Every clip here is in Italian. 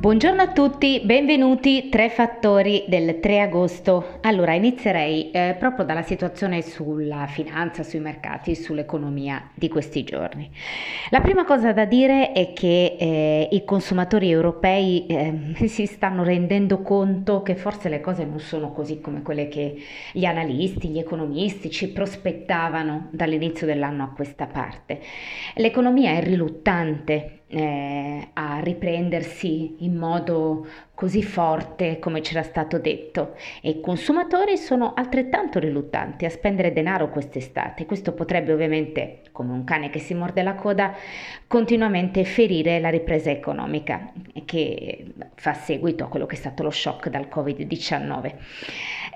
Buongiorno a tutti, benvenuti Tre Fattori del 3 agosto. Allora inizierei eh, proprio dalla situazione sulla finanza, sui mercati, sull'economia di questi giorni. La prima cosa da dire è che eh, i consumatori europei eh, si stanno rendendo conto che forse le cose non sono così come quelle che gli analisti, gli economisti ci prospettavano dall'inizio dell'anno a questa parte. L'economia è riluttante eh, a riprendersi in modo così forte come c'era stato detto e i consumatori sono altrettanto riluttanti a spendere denaro quest'estate. Questo potrebbe ovviamente, come un cane che si morde la coda, continuamente ferire la ripresa economica che fa seguito a quello che è stato lo shock dal Covid-19.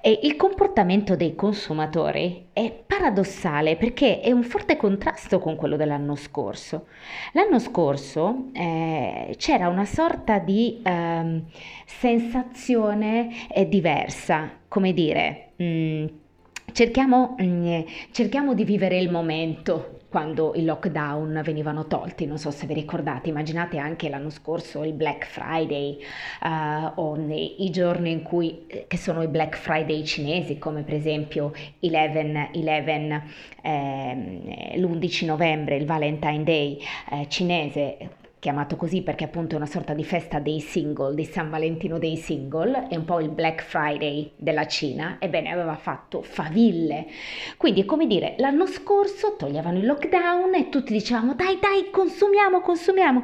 E il comportamento dei consumatori è paradossale perché è un forte contrasto con quello dell'anno scorso. L'anno scorso eh, c'era una sorta di eh, sensazione eh, diversa, come dire, mh, mm, cerchiamo, mh, mm, cerchiamo di vivere il momento, quando i lockdown venivano tolti, non so se vi ricordate, immaginate anche l'anno scorso il Black Friday uh, o nei, i giorni in cui, eh, che sono i Black Friday cinesi, come per esempio 11-11, eh, l'11 novembre, il Valentine Day eh, cinese, chiamato così perché appunto è una sorta di festa dei single, di San Valentino dei single, è un po' il Black Friday della Cina, ebbene aveva fatto faville. Quindi è come dire, l'anno scorso toglievano il lockdown e tutti dicevamo dai dai consumiamo, consumiamo.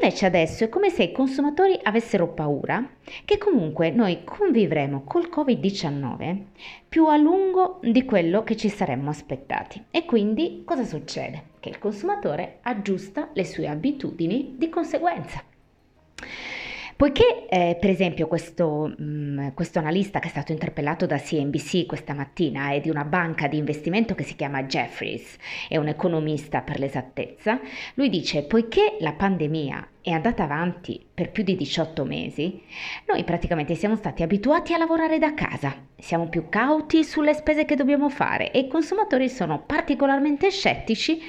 Invece adesso è come se i consumatori avessero paura che comunque noi convivremo col Covid-19 più a lungo di quello che ci saremmo aspettati. E quindi cosa succede? Che il consumatore aggiusta le sue abitudini di conseguenza. Poiché, eh, per esempio, questo, mh, mm, questo, analista che è stato interpellato da CNBC questa mattina è di una banca di investimento che si chiama Jeffries, è un economista per l'esattezza, lui dice, poiché la pandemia è andata avanti per più di 18 mesi, noi praticamente siamo stati abituati a lavorare da casa, siamo più cauti sulle spese che dobbiamo fare e i consumatori sono particolarmente scettici,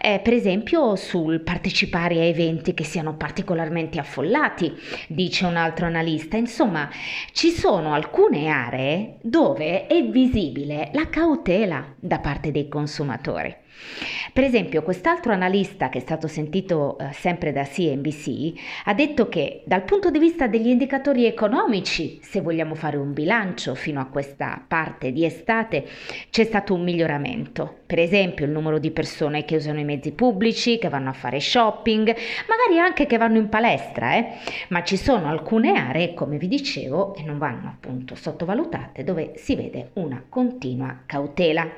eh, per esempio sul partecipare a eventi che siano particolarmente affollati, dice un altro analista. Insomma, ci sono alcune aree dove è visibile la cautela da parte dei consumatori. Per esempio, quest'altro analista che è stato sentito eh, sempre da CNBC ha detto che dal punto di vista degli indicatori economici, se vogliamo fare un bilancio fino a questa parte di estate, c'è stato un miglioramento. Per esempio, il numero di persone che usano i mezzi pubblici, che vanno a fare shopping, magari anche che vanno in palestra, eh? ma ci sono alcune aree, come vi dicevo, e non vanno appunto sottovalutate, dove si vede una continua cautela.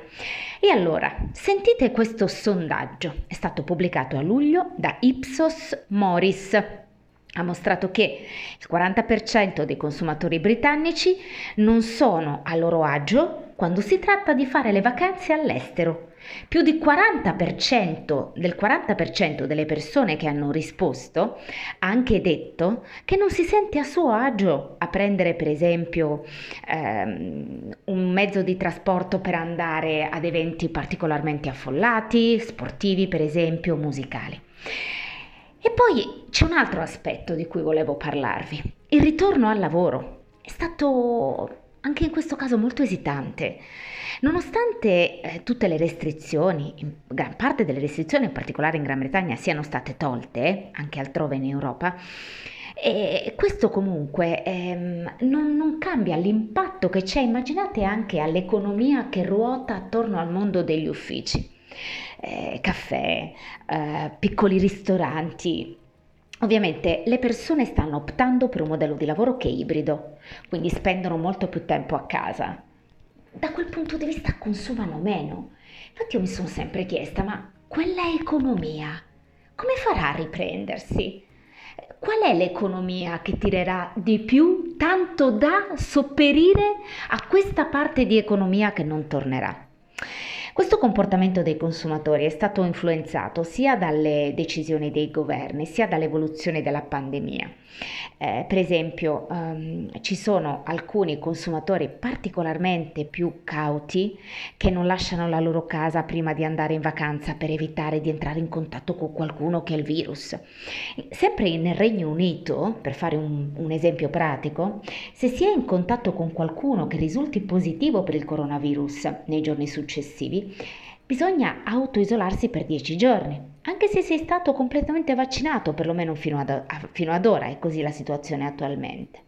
E allora, sentite questo sondaggio, è stato pubblicato a luglio da Ipsos Morris ha mostrato che il 40% dei consumatori britannici non sono a loro agio quando si tratta di fare le vacanze all'estero più del 40%, del 40% delle persone che hanno risposto ha anche detto che non si sente a suo agio a prendere per esempio ehm, un mezzo di trasporto per andare ad eventi particolarmente affollati, sportivi per esempio, musicali. E poi c'è un altro aspetto di cui volevo parlarvi, il ritorno al lavoro. È stato anche in questo caso molto esitante. Nonostante eh, tutte le restrizioni, gran parte delle restrizioni, in particolare in Gran Bretagna, siano state tolte, anche altrove in Europa, e questo comunque ehm, non, non, cambia l'impatto che c'è, immaginate anche all'economia che ruota attorno al mondo degli uffici, eh, caffè, eh, piccoli ristoranti. Ovviamente le persone stanno optando per un modello di lavoro che è ibrido, quindi spendono molto più tempo a casa, da quel punto di vista consumano meno. Infatti io mi sono sempre chiesta, ma quella economia come farà a riprendersi? Qual è l'economia che tirerà di più tanto da sopperire a questa parte di economia che non tornerà? Questo comportamento dei consumatori è stato influenzato sia dalle decisioni dei governi sia dall'evoluzione della pandemia. Eh, per esempio, ehm, ci sono alcuni consumatori particolarmente più cauti che non lasciano la loro casa prima di andare in vacanza per evitare di entrare in contatto con qualcuno che ha il virus. Sempre nel Regno Unito, per fare un, un esempio pratico, se si è in contatto con qualcuno che risulti positivo per il coronavirus nei giorni successivi, bisogna autoisolarsi per 10 giorni anche se sei stato completamente vaccinato, perlomeno fino ad, fino ad ora, è così la situazione attualmente.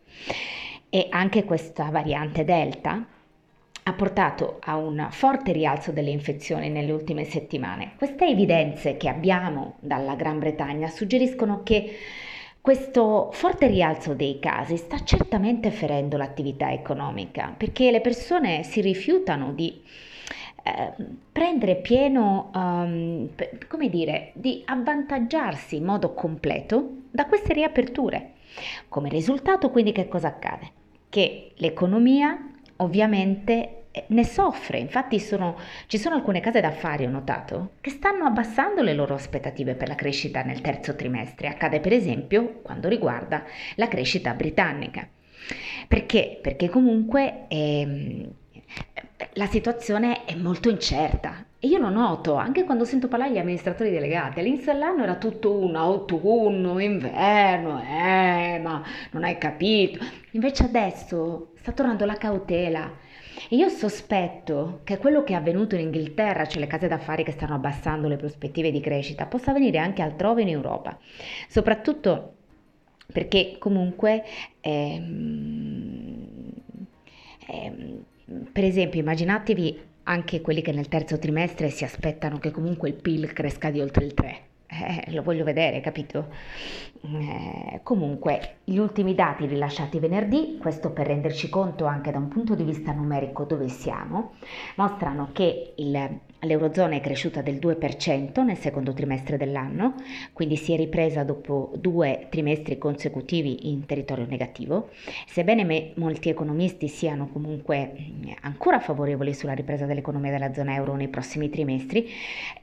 E anche questa variante Delta ha portato a un forte rialzo delle infezioni nelle ultime settimane. Queste evidenze che abbiamo dalla Gran Bretagna suggeriscono che questo forte rialzo dei casi sta certamente ferendo l'attività economica perché le persone si rifiutano di eh, prendere pieno, um, come dire, di avvantaggiarsi in modo completo da queste riaperture. Come risultato quindi che cosa accade? Che l'economia ovviamente eh, ne soffre, infatti sono, ci sono alcune case d'affari, ho notato, che stanno abbassando le loro aspettative per la crescita nel terzo trimestre. Accade per esempio quando riguarda la crescita britannica. Perché? Perché comunque eh, la situazione è molto incerta e io lo noto anche quando sento parlare gli amministratori delegati. All'inizio dell'anno era tutto un autunno, inverno, eh, ma non hai capito. Invece adesso sta tornando la cautela. E io sospetto che quello che è avvenuto in Inghilterra, cioè le case d'affari che stanno abbassando le prospettive di crescita, possa avvenire anche altrove in Europa. Soprattutto perché comunque ehm, ehm, per esempio, immaginatevi anche quelli che nel terzo trimestre si aspettano che comunque il PIL cresca di oltre il 3. Eh, lo voglio vedere, capito? Eh, comunque, gli ultimi dati rilasciati venerdì, questo per renderci conto anche da un punto di vista numerico dove siamo, mostrano che il L'Eurozona è cresciuta del 2% nel secondo trimestre dell'anno, quindi si è ripresa dopo due trimestri consecutivi in territorio negativo. Sebbene me, molti economisti siano comunque ancora favorevoli sulla ripresa dell'economia della zona euro nei prossimi trimestri,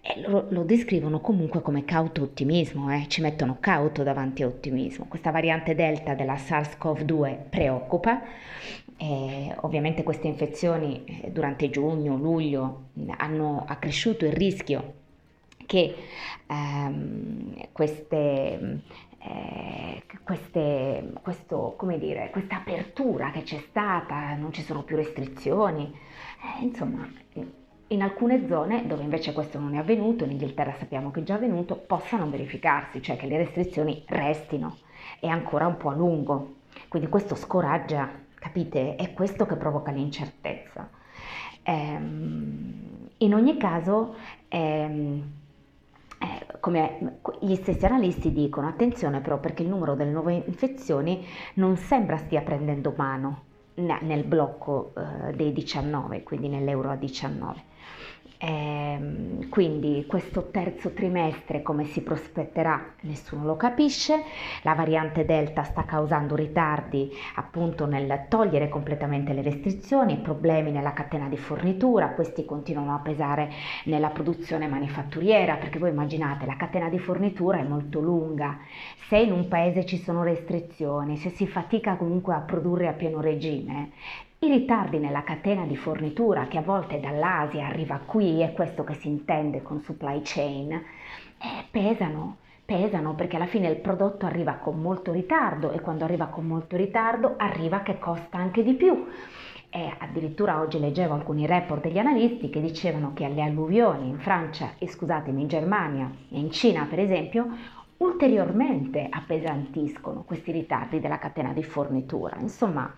eh, lo, lo, descrivono comunque come cauto ottimismo, eh? ci mettono cauto davanti a ottimismo. Questa variante delta della SARS-CoV-2 preoccupa eh, ovviamente queste infezioni eh, durante giugno, luglio hanno accresciuto il rischio che ehm, queste, eh, queste, questo, dire, questa apertura che c'è stata, non ci sono più restrizioni, eh, insomma in alcune zone dove invece questo non è avvenuto, in Inghilterra sappiamo che è già avvenuto, possano verificarsi, cioè che le restrizioni restino e ancora un po' a lungo. Quindi questo scoraggia Capite? È questo che provoca l'incertezza. Ehm, in ogni caso, ehm, eh, come gli stessi analisti dicono, attenzione però perché il numero delle nuove infezioni non sembra stia prendendo mano nel blocco eh, dei 19, quindi nell'euro a 19. Eh, quindi questo terzo trimestre come si prospetterà nessuno lo capisce, la variante Delta sta causando ritardi appunto nel togliere completamente le restrizioni, problemi nella catena di fornitura, questi continuano a pesare nella produzione manifatturiera perché voi immaginate la catena di fornitura è molto lunga, se in un paese ci sono restrizioni, se si fatica comunque a produrre a pieno regime, i ritardi nella catena di fornitura che a volte dall'Asia arriva qui, è questo che si intende con supply chain, eh, pesano, pesano perché alla fine il prodotto arriva con molto ritardo e quando arriva con molto ritardo arriva che costa anche di più. E addirittura oggi leggevo alcuni report degli analisti che dicevano che alle alluvioni in Francia e scusatemi in Germania e in Cina per esempio ulteriormente appesantiscono questi ritardi della catena di fornitura. Insomma,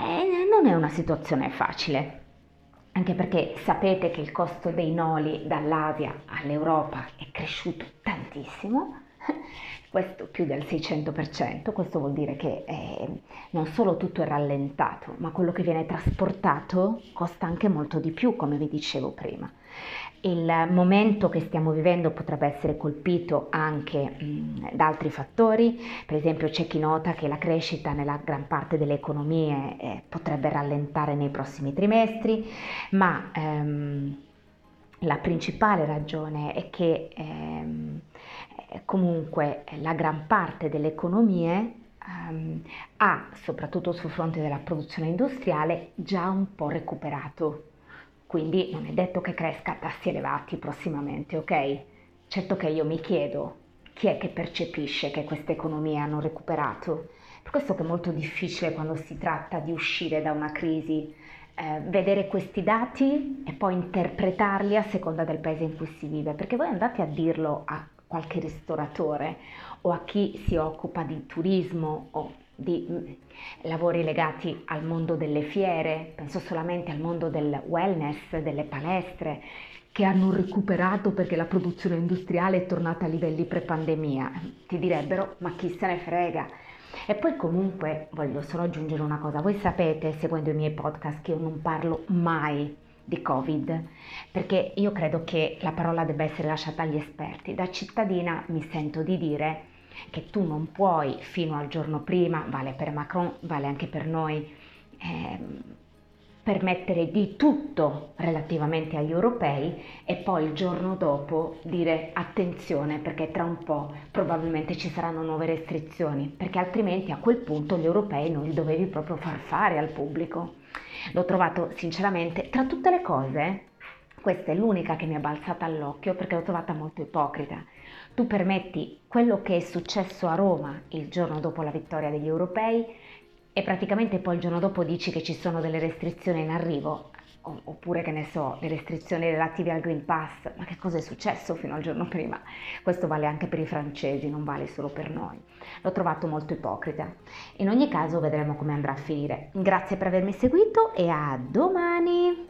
eh, non è una situazione facile, anche perché sapete che il costo dei noli dall'Asia all'Europa è cresciuto tantissimo, questo più del 600%, questo vuol dire che eh, non solo tutto è rallentato, ma quello che viene trasportato costa anche molto di più, come vi dicevo prima il momento che stiamo vivendo potrebbe essere colpito anche mh, da altri fattori, per esempio c'è chi nota che la crescita nella gran parte delle economie eh, potrebbe rallentare nei prossimi trimestri, ma ehm, la principale ragione è che ehm, eh, comunque la gran parte delle economie um, ha, soprattutto sul fronte della produzione industriale, già un po' recuperato. Quindi non è detto che cresca a tassi elevati prossimamente, ok? Certo che io mi chiedo chi è che percepisce che queste economie hanno recuperato. Per questo che è molto difficile quando si tratta di uscire da una crisi, eh, vedere questi dati e poi interpretarli a seconda del paese in cui si vive, perché voi andate a dirlo a qualche ristoratore o a chi si occupa di turismo o di mm, lavori legati al mondo delle fiere, penso solamente al mondo del wellness, delle palestre, che hanno recuperato perché la produzione industriale è tornata a livelli pre-pandemia. Ti direbbero, ma chi se ne frega? E poi comunque voglio solo aggiungere una cosa, voi sapete, seguendo i miei podcast, che io non parlo mai di Covid, perché io credo che la parola debba essere lasciata agli esperti. Da cittadina mi sento di dire che tu non puoi fino al giorno prima, vale per Macron, vale anche per noi, ehm, permettere di tutto relativamente agli europei e poi il giorno dopo dire attenzione perché tra un po' probabilmente ci saranno nuove restrizioni, perché altrimenti a quel punto gli europei non li dovevi proprio far fare al pubblico. L'ho trovato sinceramente, tra tutte le cose, questa è l'unica che mi è balzata all'occhio perché l'ho trovata molto ipocrita. Tu permetti quello che è successo a Roma il giorno dopo la vittoria degli europei e praticamente poi il giorno dopo dici che ci sono delle restrizioni in arrivo, oppure che ne so, le restrizioni relative al Green Pass, ma che cosa è successo fino al giorno prima? Questo vale anche per i francesi, non vale solo per noi. L'ho trovato molto ipocrita. In ogni caso vedremo come andrà a finire. Grazie per avermi seguito e a domani!